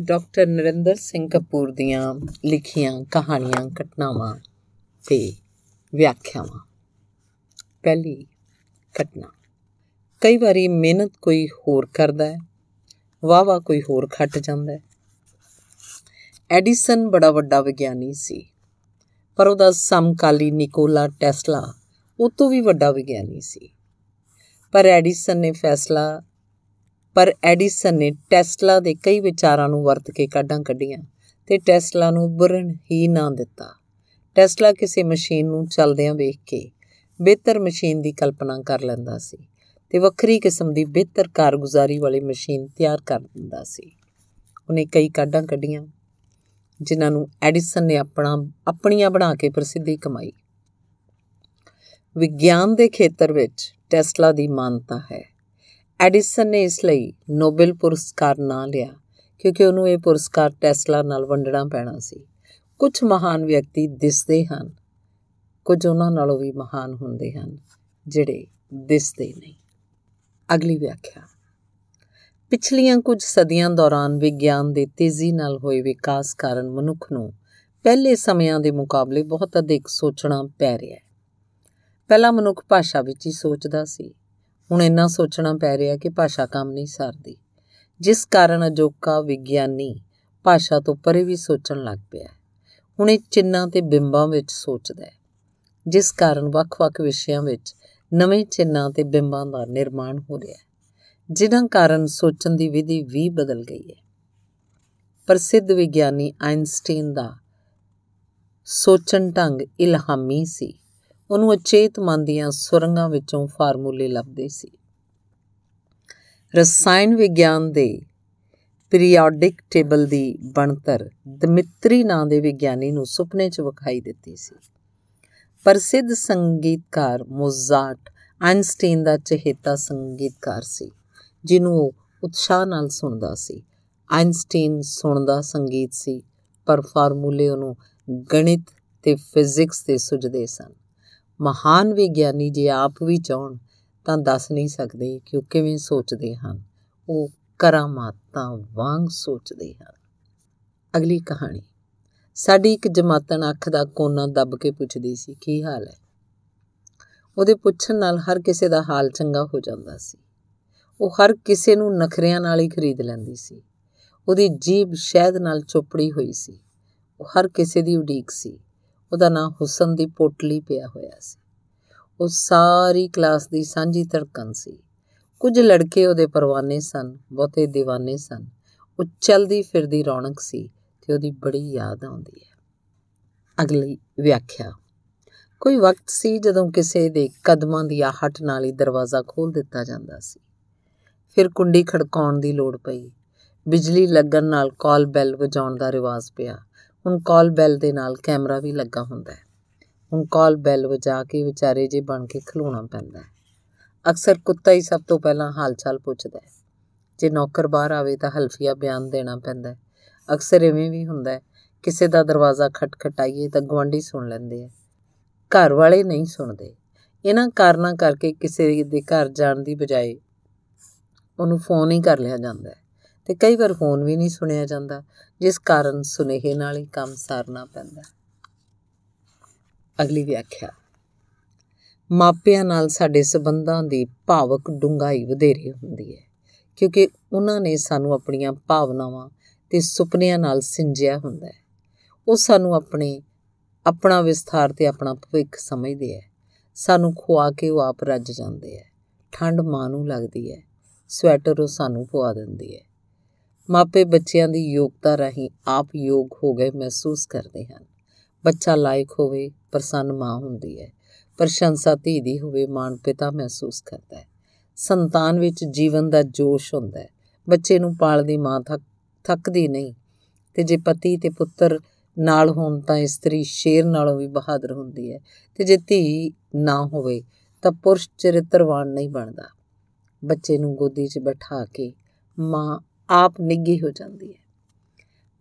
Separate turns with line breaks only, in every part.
Doctor Narendra Singh Kapoor ਦੀਆਂ ਲਿਖੀਆਂ ਕਹਾਣੀਆਂ, ਘਟਨਾਵਾਂ ਤੇ ਵਿਆਖਿਆਵਾਂ। ਪਹਿਲੀ ਘਟਨਾ। ਕਈ ਵਾਰੀ ਮਿਹਨਤ ਕੋਈ ਹੋਰ ਕਰਦਾ ਹੈ ਵਾਹ ਵਾਹ ਕੋਈ ਹੋਰ ਖੱਟ ਜਾਂਦਾ ਹੈ। ਐਡੀਸਨ ਬੜਾ ਵੱਡਾ ਵਿਗਿਆਨੀ ਸੀ, ਪਰ ਉਹਦਾ ਸਮਕਾਲੀ ਨਿਕੋਲਾ ਟੈਸਲਾ ਉਹ ਤੋਂ ਵੀ ਵੱਡਾ ਵਿਗਿਆਨੀ ਸੀ। ਪਰ ਐਡੀਸਨ ਨੇ ਫੈਸਲਾ ਪਰ ਐਡੀਸਨ ਨੇ ਟੈਸਲਾ ਦੇ ਕਈ ਵਿਚਾਰਾਂ ਨੂੰ ਵਰਤ ਕੇ ਕਾਢਾਂ ਕੱਢੀਆਂ ਤੇ ਟੈਸਲਾ ਨੂੰ ਉੱਭਰਨ ਹੀ ਨਾ ਦਿੱਤਾ। ਟੈਸਲਾ ਕਿਸੇ ਮਸ਼ੀਨ ਨੂੰ ਚੱਲਦਿਆਂ ਵੇਖ ਕੇ ਬਿਹਤਰ ਮਸ਼ੀਨ ਦੀ ਕਲਪਨਾ ਕਰ ਲੈਂਦਾ ਸੀ ਤੇ ਵੱਖਰੀ ਕਿਸਮ ਦੀ ਬਿਹਤਰ ਕਾਰਗੁਜ਼ਾਰੀ ਵਾਲੀ ਮਸ਼ੀਨ ਤਿਆਰ ਕਰ ਦਿੰਦਾ ਸੀ। ਉਹਨੇ ਕਈ ਕਾਢਾਂ ਕੱਢੀਆਂ, ਜਿਨ੍ਹਾਂ ਨੂੰ ਐਡੀਸਨ ਨੇ ਆਪਣਾ, ਆਪਣੀਆਂ ਬਣਾ ਕੇ ਪ੍ਰਸਿੱਧੀ ਕਮਾਈ। ਵਿਗਿਆਨ ਦੇ ਖੇਤਰ ਵਿੱਚ ਟੈਸਲਾ ਦੀ ਮਾਨਤਾ ਹੈ। ਐਡੀਸਨ ਨੇ ਇਸ ਲਈ ਨੋਬਲ ਪੁਰਸਕਾਰ ਨਾ ਲਿਆ, ਕਿਉਂਕਿ ਉਹਨੂੰ ਇਹ ਪੁਰਸਕਾਰ ਟੈਸਲਾ ਨਾਲ ਵੰਡਣਾ ਪੈਣਾ ਸੀ। ਕੁਝ ਮਹਾਨ ਵਿਅਕਤੀ ਦਿਸਦੇ ਹਨ, ਕੁਝ ਉਹਨਾਂ ਨਾਲੋਂ ਵੀ ਮਹਾਨ ਹੁੰਦੇ ਹਨ, ਜਿਹੜੇ ਦਿਸਦੇ ਨਹੀਂ। ਅਗਲੀ ਵਿਆਖਿਆ। ਪਿਛਲੀਆਂ ਕੁਝ ਸਦੀਆਂ ਦੌਰਾਨ ਵਿਗਿਆਨ ਦੇ ਤੇਜ਼ੀ ਨਾਲ ਹੋਏ ਵਿਕਾਸ ਕਾਰਨ ਮਨੁੱਖ ਨੂੰ ਪਹਿਲੇ ਸਮਿਆਂ ਦੇ ਮੁਕਾਬਲੇ ਬਹੁਤ ਅਧਿਕ ਸੋਚਣਾ ਪੈ ਰਿਹਾ ਹੈ। ਪਹਿਲਾ ਮਨੁੱਖ ਭਾਸ਼ਾ ਵਿੱਚ ਹੀ ਸੋਚਦਾ ਸੀ ਹੁਣ ਇੰਨਾ ਸੋਚਣਾ ਪੈ ਰਿਹਾ ਕਿ ਭਾਸ਼ਾ ਕੰਮ ਨਹੀਂ ਸਰਦੀ। ਜਿਸ ਕਾਰਨ ਅਜੋਕਾ ਵਿਗਿਆਨੀ ਭਾਸ਼ਾ ਤੋਂ ਪਰੇ ਵੀ ਸੋਚਣ ਲੱਗ ਪਿਆ ਹੁਣ ਇਹ ਚਿੰਨਾਂ ਤੇ ਬਿੰਬਾਂ ਵਿੱਚ ਸੋਚਦਾ ਹੈ। ਜਿਸ ਕਾਰਨ ਵੱਖ-ਵੱਖ ਵਿਸ਼ਿਆਂ ਵਿੱਚ ਨਵੇਂ ਚਿੰਨਾਂ ਤੇ ਬਿੰਬਾਂ ਦਾ ਨਿਰਮਾਣ ਹੋ ਰਿਹਾ ਹੈ, ਜਿਨ੍ਹਾਂ ਕਾਰਨ ਸੋਚਣ ਦੀ ਵਿਧੀ ਵੀ ਬਦਲ ਗਈ ਹੈ। ਪ੍ਰਸਿੱਧ ਵਿਗਿਆਨੀ ਆਇਨਸਟਾਈਨ ਦਾ ਸੋਚਣ ਢੰਗ ਇਲਹਾਮੀ ਸੀ। ਉਹਨੂੰ ਅਚੇਤ ਮਨ ਦੀਆਂ ਸੁਰੰਗਾਂ ਵਿੱਚੋਂ ਫਾਰਮੂਲੇ ਲੱਭਦੇ ਸੀ। ਰਸਾਇਣ ਵਿਗਿਆਨ ਦੇ ਪੀਰੀਓਡਿਕ ਟੇਬਲ ਦੀ ਬਣਤਰ ਦਮਿਤਰੀ ਨਾਂ ਦੇ ਵਿਗਿਆਨੀ ਨੂੰ ਸੁਪਨੇ 'ਚ ਵਿਖਾਈ ਦਿੱਤੀ ਸੀ। ਪ੍ਰਸਿੱਧ ਸੰਗੀਤਕਾਰ ਮੋਜ਼ਾਰਟ ਆਇਨਸਟਾਈਨ ਦਾ ਚਹੇਤਾ ਸੰਗੀਤਕਾਰ ਸੀ, ਜਿਹਨੂੰ ਉਹ ਉਤਸ਼ਾਹ ਨਾਲ ਸੁਣਦਾ ਸੀ। ਆਇਨਸਟਾਈਨ ਸੁਣਦਾ ਸੰਗੀਤ ਸੀ, ਪਰ ਫਾਰਮੂਲੇ ਉਹਨੂੰ ਗਣਿਤ ਤੇ ਫਿਜ਼ਿਕਸ ਦੇ ਸੁਝਦੇ ਸਨ। ਮਹਾਨ ਵਿਗਿਆਨੀ ਜੇ ਆਪ ਵੀ ਚਾਹਣ ਤਾਂ ਦੱਸ ਨਹੀਂ ਸਕਦੇ ਕਿ ਉਹ ਕਿਵੇਂ ਸੋਚਦੇ ਹਨ। ਉਹ ਕਰਾਮਾਤਾਂ ਵਾਂਗ ਸੋਚਦੇ ਹਨ। ਅਗਲੀ ਕਹਾਣੀ। ਸਾਡੀ ਇੱਕ ਜਮਾਤਨ ਅੱਖ ਦਾ ਕੋਨਾ ਦੱਬ ਕੇ ਪੁੱਛਦੀ ਸੀ, ਕੀ ਹਾਲ ਹੈ? ਉਹਦੇ ਪੁੱਛਣ ਨਾਲ ਹਰ ਕਿਸੇ ਦਾ ਹਾਲ ਚੰਗਾ ਹੋ ਜਾਂਦਾ ਸੀ। ਉਹ ਹਰ ਕਿਸੇ ਨੂੰ ਨਖਰਿਆਂ ਨਾਲ ਹੀ ਖਰੀਦ ਲੈਂਦੀ ਸੀ। ਉਹਦੀ ਜੀਬ ਸ਼ਹਿਦ ਨਾਲ ਚੋਪੜੀ ਹੋਈ ਸੀ। ਉਹ ਹਰ ਕਿਸੇ ਦੀ ਉਡੀਕ ਸੀ। ਉਹਦਾ ਨਾਂ ਹੁਸਨ ਦੀ ਪੋਟਲੀ ਪਿਆ ਹੋਇਆ ਸੀ। ਉਹ ਸਾਰੀ ਕਲਾਸ ਦੀ ਸਾਂਝੀ ਧੜਕਣ ਸੀ। ਕੁਝ ਲੜਕੇ ਉਹਦੇ ਪਰਵਾਨੇ ਸਨ, ਬਹੁਤੇ دیਵਾਨੇ ਸਨ। ਉਹ ਚਲਦੀ ਫਿਰਦੀ ਰੌਣਕ ਸੀ ਤੇ ਉਹਦੀ ਬੜੀ ਯਾਦ ਆਉਂਦੀ ਹੈ। ਅਗਲੀ ਵਿਆਖਿਆ। ਕੋਈ ਵਕਤ ਸੀ ਜਦੋਂ ਕਿਸੇ ਦੇ ਕਦਮਾਂ ਦੀ ਆਹਟ ਨਾਲ ਹੀ ਦਰਵਾਜ਼ਾ ਖੋਲ ਦਿੱਤਾ ਜਾਂਦਾ ਸੀ। ਫਿਰ ਕੁੰਡੀ ਖੜਕਾਉਣ ਦੀ ਲੋੜ ਪਈ। ਬਿਜਲੀ ਲੱਗਣ ਨਾਲ ਕਾਲ ਬੈਲ ਵਜਾਉਣ ਦਾ ਰਿਵਾਜ ਪਿਆ। ਹੁਣ ਕਾਲ ਬੈਲ ਦੇ ਨਾਲ ਕੈਮਰਾ ਵੀ ਲੱਗਾ ਹੁੰਦਾ ਹੈ। ਹੁਣ ਕਾਲ ਬੈਲ ਵਜਾ ਕੇ ਵਿਚਾਰੇ ਜੇ ਬਣ ਕੇ ਖਲੋਣਾ ਪੈਂਦਾ ਹੈ। ਅਕਸਰ ਕੁੱਤਾ ਹੀ ਸਭ ਤੋਂ ਪਹਿਲਾਂ ਹਾਲ-ਚਾਲ ਪੁੱਛਦਾ ਹੈ। ਜੇ ਨੌਕਰ ਬਾਹਰ ਆਵੇ ਤਾਂ ਹਲਫੀਆ ਬਿਆਨ ਦੇਣਾ ਪੈਂਦਾ ਹੈ। ਅਕਸਰ ਐਵੇਂ ਵੀ ਹੁੰਦਾ ਹੈ, ਕਿਸੇ ਦਾ ਦਰਵਾਜ਼ਾ ਖਟਖਟਾਈਏ ਤਾਂ ਗਵਾਂਢੀ ਸੁਣ ਲੈਂਦੇ ਆ ਘਰ ਵਾਲੇ ਨਹੀਂ ਸੁਣਦੇ। ਇਹਨਾਂ ਕਾਰਨਾਂ ਕਰਕੇ ਕਿਸੇ ਦੇ ਘਰ ਜਾਣ ਦੀ ਬਜਾਏ ਉਹਨੂੰ ਫੋਨ ਹੀ ਕਰ ਲਿਆ ਜਾਂਦਾ ਹੈ। ਤੇ ਕਈ ਵਾਰ ਫੋਨ ਵੀ ਨਹੀਂ ਸੁਣਿਆ ਜਾਂਦਾ, ਜਿਸ ਕਾਰਨ ਸੁਨੇਹੇ ਨਾਲ ਹੀ ਕੰਮ ਸਾਰਨਾ ਪੈਂਦਾ। ਅਗਲੀ ਵਿਆਖਿਆ। ਮਾਪਿਆਂ ਨਾਲ ਸਾਡੇ ਸਬੰਧਾਂ ਦੀ ਭਾਵਕ ਡੂੰਘਾਈ ਵਧੇਰੇ ਹੁੰਦੀ ਹੈ, ਕਿਉਂਕਿ ਉਹਨਾਂ ਨੇ ਸਾਨੂੰ ਆਪਣੀਆਂ ਭਾਵਨਾਵਾਂ ਤੇ ਸੁਪਨਿਆਂ ਨਾਲ ਸਿੰਜਿਆ ਹੁੰਦਾ ਹੈ। ਉਹ ਸਾਨੂੰ ਆਪਣੇ, ਆਪਣਾ ਵਿਸਥਾਰ ਤੇ ਆਪਣਾ ਭਵਿੱਖ ਸਮਝਦੇ ਹੈ। ਸਾਨੂੰ ਖੁਆ ਕੇ ਉਹ ਆਪ ਰੱਜ ਜਾਂਦੇ ਹੈ। ਠੰਡ ਮਾਂ ਨੂੰ ਲੱਗਦੀ ਹੈ। ਸਵੈਟਰ ਉਹ ਸਾਨੂੰ ਪਵਾ ਦਿੰਦੀ ਹੈ। ਮਾਪੇ ਬੱਚਿਆਂ ਦੀ ਯੋਗਤਾ ਰਾਹੀਂ ਆਪ ਯੋਗ ਹੋ ਗਏ ਮਹਿਸੂਸ ਕਰਦੇ ਹਨ। ਬੱਚਾ ਲਾਇਕ ਹੋਵੇ, ਪ੍ਰਸੰਨ ਮਾਂ ਹੁੰਦੀ ਹੈ। ਪ੍ਰਸ਼ੰਸਾ ਧੀ ਦੀ ਹੋਵੇ, ਮਾਣ ਪਿਤਾ ਮਹਿਸੂਸ ਕਰਦਾ ਹੈ। ਸੰਤਾਨ ਵਿੱਚ ਜੀਵਨ ਦਾ ਜੋਸ਼ ਹੁੰਦਾ ਹੈ। ਬੱਚੇ ਨੂੰ ਪਾਲਦੀ ਮਾਂ ਥੱਕ, ਥੱਕਦੀ ਨਹੀਂ ਤੇ ਜੇ ਪਤੀ ਤੇ ਪੁੱਤਰ ਨਾਲ ਹੋਣ ਤਾਂ ਇਸਤਰੀ ਸ਼ੇਰ ਨਾਲੋਂ ਵੀ ਬਹਾਦਰ ਹੁੰਦੀ ਹੈ ਤੇ ਜੇ ਧੀ ਨਾ ਹੋਵੇ ਤਾਂ ਪੁਰਸ਼ ਚਰਿੱਤਰਵਾਨ ਨਹੀਂ ਬਣਦਾ। ਬੱਚੇ ਨੂੰ ਗੋਦੀ 'ਚ ਬਿਠਾ ਕੇ ਮਾਂ ਆਪ ਨਿੱਗੀ ਹੋ ਜਾਂਦੀ ਹੈ।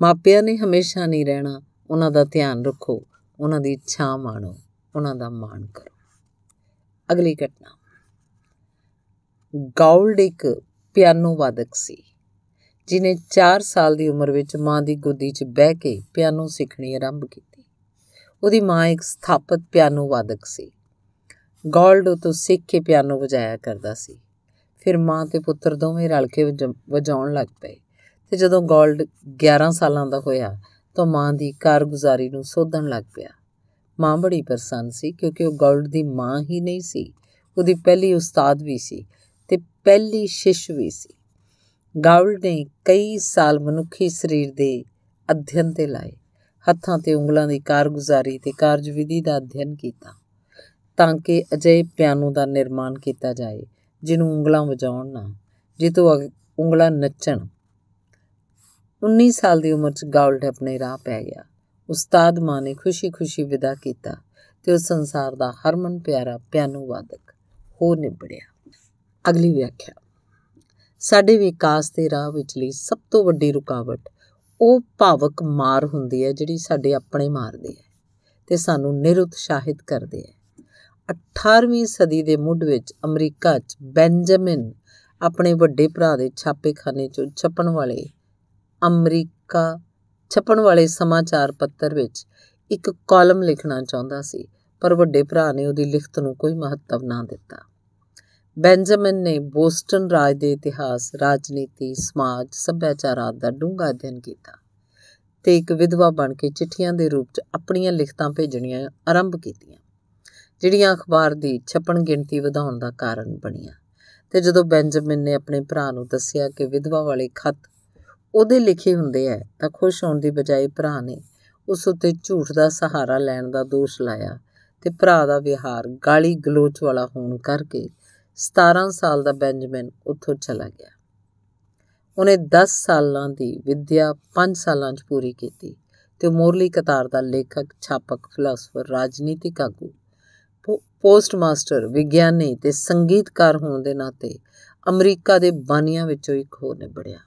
ਮਾਪਿਆਂ ਨੇ ਹਮੇਸ਼ਾ ਨਹੀਂ ਰਹਿਣਾ। ਉਹਨਾਂ ਦਾ ਧਿਆਨ ਰੱਖੋ। ਉਹਨਾਂ ਦੀ ਇੱਛਾ ਮਾਣੋ। ਉਹਨਾਂ ਦਾ ਮਾਣ ਕਰੋ। ਅਗਲੀ ਘਟਨਾ। ਗਾਉਲਡ ਇੱਕ ਪਿਆਨੋ ਵਾਦਕ ਸੀ ਜਿਨੇ 4 ਸਾਲ ਦੀ ਉਮਰ ਵਿੱਚ ਮਾਂ ਦੀ ਗੋਦੀ 'ਚ ਬਹਿ ਕੇ ਪਿਆਨੋ ਸਿੱਖਣੀ ਆਰੰਭ ਕੀਤੀ। ਉਹਦੀ ਮਾਂ ਇੱਕ ਸਥਾਪਿਤ ਪਿਆਨੋ ਵਾਦਕ ਸੀ। ਗੋਲਡ ਤੋਂ ਸਿੱਖ ਕੇ ਪਿਆਨੋ ਵਜਾਇਆ ਕਰਦਾ ਸੀ। ਫਿਰ ਮਾਂ ਤੇ ਪੁੱਤਰ ਦੋਵੇਂ ਰਲ ਕੇ ਵਜਾਉਣ ਲੱਗ ਪਏ। ਤੇ ਜਦੋਂ ਗੋਲਡ 11 ਸਾਲਾਂ ਦਾ ਹੋਇਆ, ਤਾਂ ਮਾਂ ਦੀ ਕਾਰਗੁਜ਼ਾਰੀ ਨੂੰ ਸੋਧਣ ਲੱਗ ਪਿਆ। ਮਾਂ ਬੜੀ ਪ੍ਰਸੰਨ ਸੀ, ਕਿਉਂਕਿ ਉਹ ਗੋਲਡ ਦੀ ਮਾਂ ਹੀ ਨਹੀਂ ਸੀ। ਉਹਦੀ ਪਹਿਲੀ ਉਸਤਾਦ ਵੀ ਸੀ ਤੇ ਪਹਿਲੀ ਸ਼ਿਸ਼ ਵੀ ਸੀ। ਗਾਉਲ ਨੇ ਕਈ ਸਾਲ ਮਨੁੱਖੀ ਸਰੀਰ ਦੇ ਅਧਿਐਨ ਤੇ ਲਾਏ। ਹੱਥਾਂ ਤੇ ਉਂਗਲਾਂ ਦੀ ਕਾਰਗੁਜ਼ਾਰੀ ਤੇ ਕਾਰਜਵਿਧੀ ਦਾ ਅਧਿਐਨ ਕੀਤਾ, ਤਾਂ ਕਿ ਅਜੇ ਪਿਆਨੋ ਦਾ ਨਿਰਮਾਣ ਕੀਤਾ ਜਾਏ। ਜਿਹਨੂੰ ਉਂਗਲਾਂ ਵਜਾਉਣ ਨਾ ਜਿੱਤੋਂ ਉਂਗਲਾਂ ਨੱਚਣ। 19 ਸਾਲ ਦੀ ਉਮਰ 'ਚ ਗਾਉਲਡ ਆਪਣੇ ਰਾਹ ਪੈ ਗਿਆ। ਉਸਤਾਦ ਮਾਂ ਨੇ ਖੁਸ਼ੀ-ਖੁਸ਼ੀ ਵਿਦਾ ਕੀਤਾ ਤੇ ਉਹ ਸੰਸਾਰ ਦਾ ਹਰਮਨ ਪਿਆਰਾ ਪਿਆਨੋ ਵਾਦਕ ਹੋ ਨਿਬੜਿਆ। ਅਗਲੀ ਵਿਆਖਿਆ। ਸਾਡੇ ਵਿਕਾਸ ਦੇ ਰਾਹ ਵਿਚਲੀ ਸਭ ਤੋਂ ਵੱਡੀ ਰੁਕਾਵਟ ਉਹ ਭਾਵਕ ਮਾਰ ਹੁੰਦੀ ਹੈ ਜਿਹੜੀ ਸਾਡੇ ਆਪਣੇ ਮਾਰਦੀ ਹੈ ਤੇ ਸਾਨੂੰ ਨਿਰਉਤਸ਼ਾਹਿਤ ਕਰਦੀ ਹੈ। 18ਵੀਂ ਸਦੀ ਦੇ ਮੁੱਢ ਵਿੱਚ ਅਮਰੀਕਾ 'ਚ ਬੈਂਜਾਮਿਨ ਆਪਣੇ ਵੱਡੇ ਭਰਾ ਦੇ ਛਾਪੇਖਾਨੇ 'ਚੋਂ ਛਪਣ ਵਾਲੇ ਅਮਰੀਕਾ ਛਪਣ ਵਾਲੇ ਸਮਾਚਾਰ ਪੱਤਰ ਵਿੱਚ ਇੱਕ ਕਾਲਮ ਲਿਖਣਾ ਚਾਹੁੰਦਾ ਸੀ ਪਰ ਵੱਡੇ ਭਰਾ ਨੇ ਉਹਦੀ ਲਿਖਤ ਨੂੰ ਕੋਈ ਮਹੱਤਵ ਨਾ ਦਿੱਤਾ। ਬੈਂਜਾਮਿਨ ਨੇ ਬੋਸਟਨ ਰਾਜ ਦੇ ਇਤਿਹਾਸ, ਰਾਜਨੀਤੀ, ਸਮਾਜ, ਸੱਭਿਆਚਾਰ ਆਦਿ ਦਾ ਡੂੰਘਾ ਅਧਿਐਨ ਕੀਤਾ ਤੇ ਇੱਕ ਵਿਧਵਾ ਬਣ ਕੇ ਚਿੱਠੀਆਂ ਦੇ ਰੂਪ 'ਚ ਆਪਣੀਆਂ ਲਿਖਤਾਂ ਭੇਜਣੀਆਂ ਆਰੰਭ ਕੀਤੀਆਂ। ਜਿਹੜੀਆਂ ਅਖਬਾਰ ਦੀ ਛਪਣ ਗਿਣਤੀ ਵਧਾਉਣ ਦਾ ਕਾਰਨ ਬਣੀਆਂ। ਤੇ ਜਦੋਂ ਬੈਂਜਾਮਿਨ ਨੇ ਆਪਣੇ ਭਰਾ ਨੂੰ ਦੱਸਿਆ ਕਿ ਵਿਧਵਾ ਵਾਲੇ ਖੱਤ ਉਹਦੇ ਲਿਖੇ ਹੁੰਦੇ ਐ, ਤਾਂ ਖੁਸ਼ ਹੋਣ ਦੀ ਬਜਾਏ ਭਰਾ ਨੇ ਉਸ ਉੱਤੇ ਝੂਠ ਦਾ ਸਹਾਰਾ ਲੈਣ ਦਾ ਦੋਸ਼ ਲਾਇਆ ਤੇ ਭਰਾ ਦਾ ਵਿਹਾਰ ਗਾਲੀ ਗਲੋਚ ਵਾਲਾ ਹੋਣ ਕਰਕੇ 17 ਸਾਲ ਦਾ ਬੈਂਜਾਮਿਨ ਉੱਥੋਂ ਚਲਾ ਗਿਆ। ਉਹਨੇ 10 ਸਾਲਾਂ ਦੀ ਵਿਦਿਆ 5 ਸਾਲਾਂ 'ਚ ਪੂਰੀ ਕੀਤੀ ਤੇ ਮੋਰਲੀ ਕਤਾਰ ਦਾ ਲੇਖਕ, ਛਾਪਕ ਫਿਲਾਸਫਰ ਰਾਜਨੀਤਿਕ ਆਗੂ ਪੋਸਟ ਮਾਸਟਰ ਵਿਗਿਆਨੀ ਤੇ ਸੰਗੀਤਕਾਰ ਹੋਣ ਦੇ ਨਾਤੇ ਅਮਰੀਕਾ ਦੇ ਬਾਨੀਆਂ ਵਿੱਚੋਂ ਇੱਕ ਹੋ ਨਿਬੜਿਆ।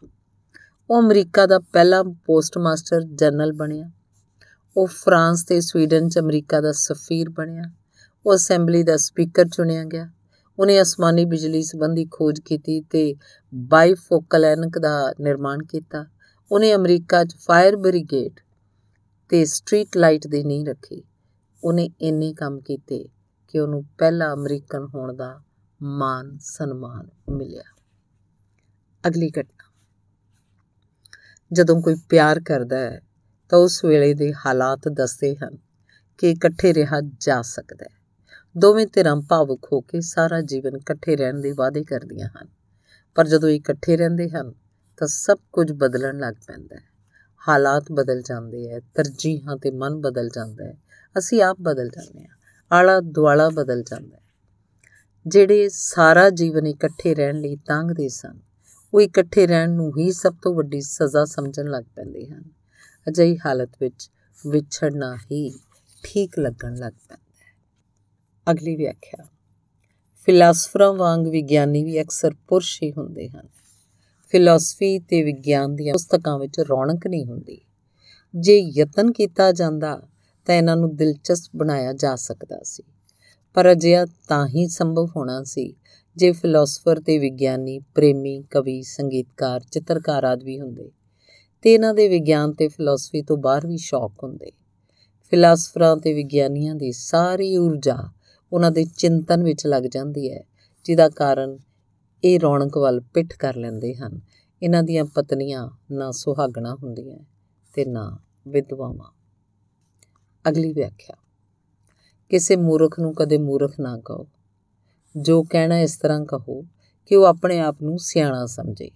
ਉਹ ਅਮਰੀਕਾ ਦਾ ਪਹਿਲਾ ਪੋਸਟ ਮਾਸਟਰ ਜਨਰਲ ਬਣਿਆ। ਉਹ ਫਰਾਂਸ ਤੇ ਸਵੀਡਨ 'ਚ ਅਮਰੀਕਾ ਦਾ ਸਫੀਰ ਬਣਿਆ। ਉਹ ਅਸੈਂਬਲੀ ਦਾ ਸਪੀਕਰ ਚੁਣਿਆ ਗਿਆ। ਉਹਨੇ ਅਸਮਾਨੀ ਬਿਜਲੀ ਸੰਬੰਧੀ ਖੋਜ ਕੀਤੀ ਤੇ ਬਾਈਫੋਕਲ ਐਨਕ ਦਾ ਨਿਰਮਾਣ ਕੀਤਾ। ਉਹਨੇ ਅਮਰੀਕਾ 'ਚ ਫਾਇਰ ਬ੍ਰਿਗੇਡ ਤੇ ਸਟਰੀਟ ਲਾਈਟ ਦੀ ਨਹੀਂ ਰੱਖੀ। ਉਹਨੇ ਇੰਨੇ ਕੰਮ ਕੀਤੇ ਕਿ ਉਹਨੂੰ ਪਹਿਲਾ ਅਮਰੀਕਨ ਹੋਣ ਦਾ ਮਾਨ ਸਨਮਾਨ ਮਿਲਿਆ। ਅਗਲੀ ਘਟਨਾ। ਜਦੋਂ ਕੋਈ ਪਿਆਰ ਕਰਦਾ ਹੈ, ਤਾਂ ਉਸ ਵੇਲੇ ਦੇ ਹਾਲਾਤ ਦੱਸਦੇ ਹਨ ਕਿ ਇਕੱਠੇ ਰਿਹਾ ਜਾ ਸਕਦਾ ਹੈ। ਦੋਵੇਂ ਧਿਰਾਂ ਭਾਵੁਕ ਹੋ ਕੇ ਸਾਰਾ ਜੀਵਨ ਇਕੱਠੇ ਰਹਿਣ ਦੇ ਵਾਅਦੇ ਕਰਦੀਆਂ ਹਨ। ਪਰ ਜਦੋਂ ਇਕੱਠੇ ਰਹਿੰਦੇ ਹਨ, ਤਾਂ ਸਭ ਕੁਝ ਬਦਲਣ ਲੱਗ ਪੈਂਦਾ ਹੈ। ਹਾਲਾਤ ਬਦਲ ਜਾਂਦੇ ਹੈ, ਤਰਜੀਹਾਂ ਤੇ ਮਨ ਬਦਲ ਜਾਂਦਾ ਹੈ। ਅਸੀਂ ਆਪ ਬਦਲ ਜਾਂਦੇ ਹਾਂ। ਆਲਾ ਦੁਆਲਾ ਬਦਲ ਜਾਂਦਾ ਹੈ। ਜਿਹੜੇ ਸਾਰਾ ਜੀਵਨ ਇਕੱਠੇ ਰਹਿਣ ਲਈ ਤੰਗਦੇ ਸਨ, ਉਹ ਇਕੱਠੇ ਰਹਿਣ ਨੂੰ ਹੀ ਸਭ ਤੋਂ ਵੱਡੀ ਸਜ਼ਾ ਸਮਝਣ ਲੱਗ ਪੈਂਦੇ ਹਨ। ਅਜਿਹੀ ਹਾਲਤ ਵਿੱਚ ਵਿਛੜਨਾ ਹੀ ਠੀਕ ਲੱਗਣ ਲੱਗ ਪੈਂਦਾ ਹੈ। ਅਗਲੀ ਵਿਆਖਿਆ। ਫਿਲਾਸਫਰਾਂ ਵਾਂਗ ਵਿਗਿਆਨੀ ਵੀ ਅਕਸਰ ਪੁਰਸ਼ ਹੀ ਹੁੰਦੇ ਹਨ। ਫਿਲਾਸਫੀ ਤੇ ਵਿਗਿਆਨ ਦੀਆਂ ਪੁਸਤਕਾਂ ਵਿੱਚ ਰੌਣਕ ਨਹੀਂ ਹੁੰਦੀ। ਜੇ ਯਤਨ ਕੀਤਾ ਜਾਂਦਾ ਤਾਂ ਇਹਨਾਂ ਨੂੰ ਦਿਲਚਸਪ ਬਣਾਇਆ ਜਾ ਸਕਦਾ ਸੀ। ਪਰ ਅਜਿਹਾ ਤਾਂ ਹੀ ਸੰਭਵ ਹੋਣਾ ਸੀ, ਜੇ ਫਿਲਾਸਫਰ ਤੇ ਵਿਗਿਆਨੀ, ਪ੍ਰੇਮੀ, ਕਵੀ, ਸੰਗੀਤਕਾਰ, ਚਿੱਤਰਕਾਰ ਆਦਿ ਵੀ ਹੁੰਦੇ। ਤੇ ਇਹਨਾਂ ਦੇ ਵਿਗਿਆਨ ਤੇ ਫਿਲਾਸਫੀ ਤੋਂ ਬਾਹਰ ਵੀ ਸ਼ੌਕ ਹੁੰਦੇ। ਫਿਲਾਸਫਰਾਂ ਤੇ ਵਿਗਿਆਨੀਆਂ ਦੀ ਸਾਰੀ ਊਰਜਾ ਉਹਨਾਂ ਦੇ ਚਿੰਤਨ ਵਿੱਚ ਲੱਗ ਜਾਂਦੀ ਹੈ, ਜਿਹਦਾ ਕਾਰਨ ਇਹ ਰੌਣਕ ਵੱਲ ਪਿੱਠ ਕਰ ਲੈਂਦੇ ਹਨ। ਇਹਨਾਂ ਦੀਆਂ ਪਤਨੀਆਂ ਨਾ ਸੁਹਾਗਣਾ ਹੁੰਦੀਆਂ ਤੇ ਨਾ ਵਿਧਵਾਵਾਂ। ਅਗਲੀ ਵਿਆਖਿਆ। ਕਿਸੇ ਮੂਰਖ ਨੂੰ ਕਦੇ ਮੂਰਖ ਨਾ ਕਹੋ। ਜੋ ਕਹਿਣਾ ਇਸ ਤਰ੍ਹਾਂ ਕਹੋ ਕਿ ਉਹ ਆਪਣੇ ਆਪ ਨੂੰ ਸਿਆਣਾ ਸਮਝੇ।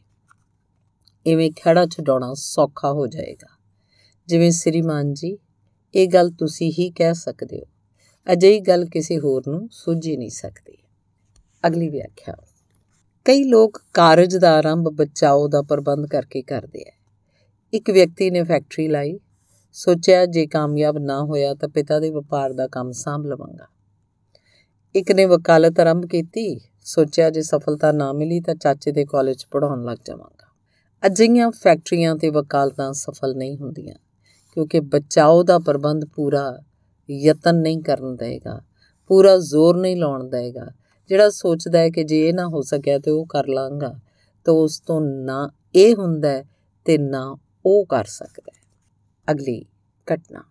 ਇਵੇਂ ਖੜਾ ਛਡਾਉਣਾ ਸੌਖਾ ਹੋ ਜਾਏਗਾ। ਜਿਵੇਂ ਸ੍ਰੀਮਾਨ ਜੀ, ਇਹ ਗੱਲ ਤੁਸੀਂ ਹੀ ਕਹਿ ਸਕਦੇ ਹੋ। ਅਜਿਹੀ ਗੱਲ ਕਿਸੇ ਹੋਰ ਨੂੰ ਸੁਝੀ ਨਹੀਂ ਸਕਦੀ। ਅਗਲੀ ਵਿਆਖਿਆ। ਕਈ ਲੋਕ ਕਾਰਜ ਦਾ ਆਰੰਭ ਬਚਾਓ ਦਾ ਪ੍ਰਬੰਧ ਕਰਕੇ ਕਰਦੇ ਆ ਇੱਕ ਵਿਅਕਤੀ ਨੇ ਫੈਕਟਰੀ ਲਾਈ ਸੋਚਿਆ ਜੇ ਕਾਮਯਾਬ ਨਾ ਹੋਇਆ ਤਾਂ ਪਿਤਾ ਦੇ ਵਪਾਰ ਦਾ ਕੰਮ ਸੰਭ ਲਵਾਂਗਾ। ਇੱਕ ਨੇ ਵਕਾਲਤ ਆਰੰਭ ਕੀਤੀ, ਸੋਚਿਆ ਜੇ ਸਫਲਤਾ ਨਾ ਮਿਲੀ ਤਾਂ ਚਾਚੇ ਦੇ ਕਾਲਜ ਪੜਾਉਣ ਲੱਗ ਜਾਵਾਂਗਾ। ਅਜਿਹੀਆਂ ਫੈਕਟਰੀਆਂ ਤੇ ਵਕਾਲਤਾਂ ਸਫਲ ਨਹੀਂ ਹੁੰਦੀਆਂ, ਕਿਉਂਕਿ ਬਚਾਓ ਦਾ ਪ੍ਰਬੰਧ ਪੂਰਾ ਯਤਨ ਨਹੀਂ ਕਰਨ ਦੇਗਾ, ਪੂਰਾ ਜ਼ੋਰ ਨਹੀਂ ਲਾਉਣ ਦੇਗਾ। ਜਿਹੜਾ ਸੋਚਦਾ ਹੈ ਕਿ ਜੇ ਇਹ ਨਾ ਹੋ ਸਕਿਆ ਤੇ ਉਹ ਕਰ ਲਾਂਗਾ, ਤਾਂ ਉਸ ਤੋਂ ਨਾ ਇਹ ਹੁੰਦਾ ਤੇ ਨਾ ਉਹ ਕਰ ਸਕਦਾ ਹੈ। ਅਗਲੀ ਘਟਨਾ।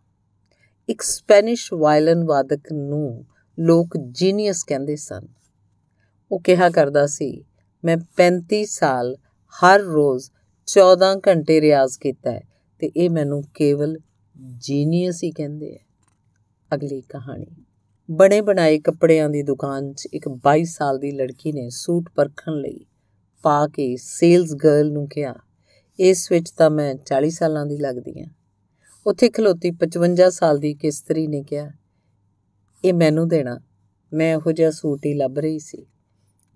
ਇੱਕ ਸਪੈਨਿਸ਼ ਵਾਇਲਨ ਵਾਦਕ ਨੂੰ ਲੋਕ ਜੀਨੀਅਸ ਕਹਿੰਦੇ ਸਨ। ਉਹ ਕਿਹਾ ਕਰਦਾ ਸੀ, ਮੈਂ 35 ਸਾਲ ਹਰ ਰੋਜ਼ 14 ਘੰਟੇ ਰਿਆਜ਼ ਕੀਤਾ ਹੈ ਤੇ ਇਹ ਮੈਨੂੰ ਕੇਵਲ ਜੀਨੀਅਸ ਹੀ ਕਹਿੰਦੇ ਆ ਅਗਲੀ ਕਹਾਣੀ। ਬਣੇ ਬਣਾਏ ਕੱਪੜਿਆਂ ਦੀ ਦੁਕਾਨ 'ਚ ਇੱਕ 22 ਸਾਲ ਦੀ ਲੜਕੀ ਨੇ ਸੂਟ ਪਰਖਣ ਲਈ ਪਾ ਕੇ ਸੇਲਸ ਗਰਲ ਨੂੰ ਕਿਹਾ, ਇਸ ਵਿੱਚ ਤਾਂ ਮੈਂ 40 ਸਾਲਾਂ ਦੀ ਲੱਗਦੀ ਹਾਂ। ਉੱਥੇ ਖਲੋਤੀ 55 ਸਾਲ ਦੀ ਕਿਸਤਰੀ ਨੇ ਕਿਹਾ, ਇਹ ਮੈਨੂੰ ਦੇਣਾ। ਮੈਂ ਉਹੋ ਜਿਹਾ ਸੂਟ ਹੀ ਲੱਭ ਰਹੀ ਸੀ,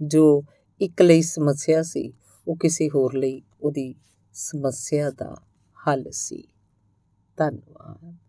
ਜੋ ਇੱਕ ਲਈ ਸਮੱਸਿਆ ਸੀ, ਉਹ ਕਿਸੇ ਹੋਰ ਲਈ ਉਹਦੀ ਸਮੱਸਿਆ ਦਾ ਹੱਲ ਸੀ। ਧੰਨਵਾਦ।